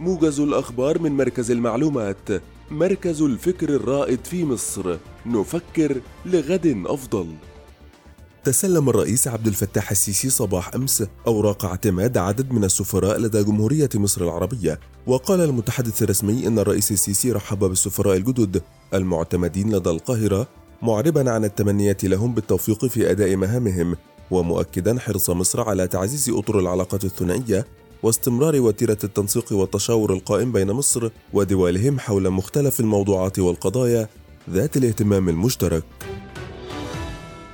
موجز الأخبار من مركز المعلومات مركز الفكر الرائد في مصر. نفكر لغد أفضل. تسلم الرئيس عبد الفتاح السيسي صباح أمس أوراق اعتماد عدد من السفراء لدى جمهورية مصر العربية. وقال المتحدث الرسمي إن الرئيس السيسي رحب بالسفراء الجدد المعتمدين لدى القاهرة معربا عن التمنيات لهم بالتوفيق في أداء مهامهم ومؤكدا حرص مصر على تعزيز أطر العلاقات الثنائية واستمرار وتيرة التنسيق والتشاور القائم بين مصر ودولهم حول مختلف الموضوعات والقضايا ذات الاهتمام المشترك.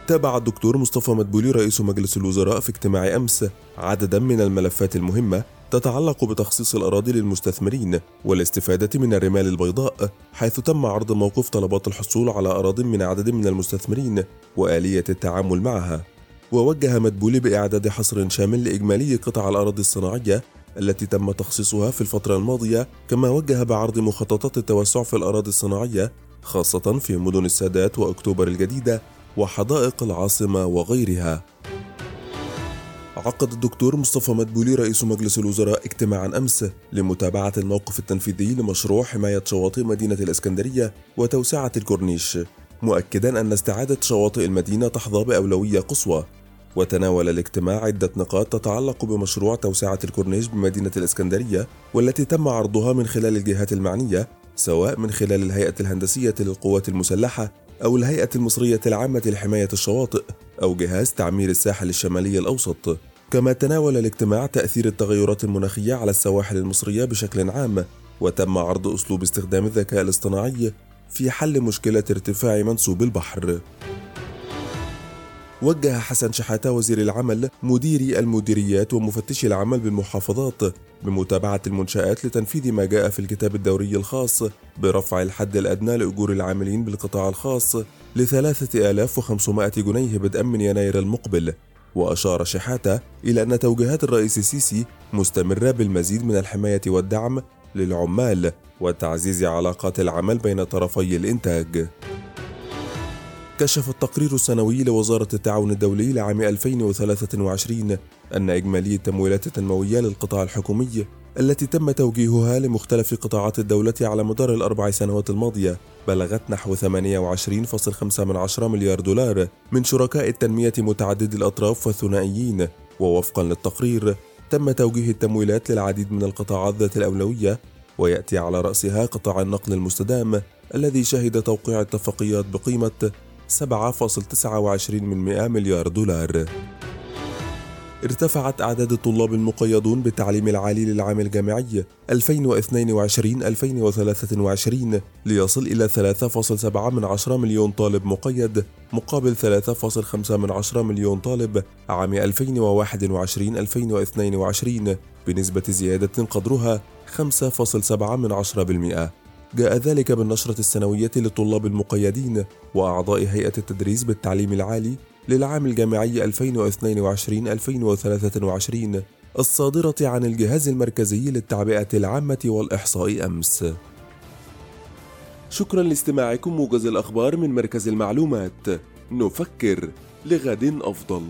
تابع الدكتور مصطفى مدبولي رئيس مجلس الوزراء في اجتماع أمس عددا من الملفات المهمة تتعلق بتخصيص الأراضي للمستثمرين والاستفادة من الرمال البيضاء حيث تم عرض موقف طلبات الحصول على اراض من عدد من المستثمرين وآلية التعامل معها. ووجه مدبولي بإعداد حصر شامل لإجمالي قطع الأراضي الصناعية التي تم تخصيصها في الفترة الماضية كما وجه بعرض مخططات التوسع في الأراضي الصناعية خاصة في مدن السادات وأكتوبر الجديدة وحدائق العاصمة وغيرها. عقد الدكتور مصطفى مدبولي رئيس مجلس الوزراء اجتماعا أمس لمتابعة الموقف التنفيذي لمشروع حماية شواطئ مدينة الإسكندرية وتوسعة الكورنيش مؤكدا أن استعادة شواطئ المدينة تحظى بأولوية قصوى وتناول الاجتماع عدة نقاط تتعلق بمشروع توسعة الكورنيش بمدينة الإسكندرية والتي تم عرضها من خلال الجهات المعنية سواء من خلال الهيئة الهندسية للقوات المسلحة أو الهيئة المصرية العامة لحماية الشواطئ أو جهاز تعمير الساحل الشمالي الأوسط. كما تناول الاجتماع تأثير التغيرات المناخية على السواحل المصرية بشكل عام وتم عرض أسلوب استخدام الذكاء الاصطناعي في حل مشكلة ارتفاع منسوب البحر. وجه حسن شحاتة وزير العمل مديري المديريات ومفتشي العمل بالمحافظات بمتابعة المنشآت لتنفيذ ما جاء في الكتاب الدوري الخاص برفع الحد الأدنى لأجور العاملين بالقطاع الخاص لثلاثة آلاف وخمسمائة جنيه بدءا من يناير المقبل. وأشار شحاتة إلى أن توجيهات الرئيس السيسي مستمرة بالمزيد من الحماية والدعم للعمال وتعزيز علاقات العمل بين طرفي الإنتاج. كشف التقرير السنوي لوزارة التعاون الدولي لعام 2023 أن إجمالي التمويلات التنموية للقطاع الحكومي التي تم توجيهها لمختلف قطاعات الدولة على مدار الأربع سنوات الماضية بلغت نحو 28.5 مليار دولار من شركاء التنمية متعدد الأطراف والثنائيين. ووفقا للتقرير تم توجيه التمويلات للعديد من القطاعات ذات الأولوية ويأتي على رأسها قطاع النقل المستدام الذي شهد توقيع اتفاقيات بقيمة 7.29 من مليار دولار. ارتفعت أعداد الطلاب المقيدون بالتعليم العالي للعام الجامعي 2022-2023 ليصل إلى 3.7 مليون طالب مقيد مقابل 3.5 مليون طالب عام 2021-2022 بنسبة زيادة قدرها 5.7% جاء ذلك بالنشرة السنوية للطلاب المقيدين وأعضاء هيئة التدريس بالتعليم العالي للعام الجامعي 2022-2023 الصادرة عن الجهاز المركزي للتعبئة العامة والإحصاء أمس. شكرا لاستماعكم موجز الأخبار من مركز المعلومات. نفكر لغد أفضل.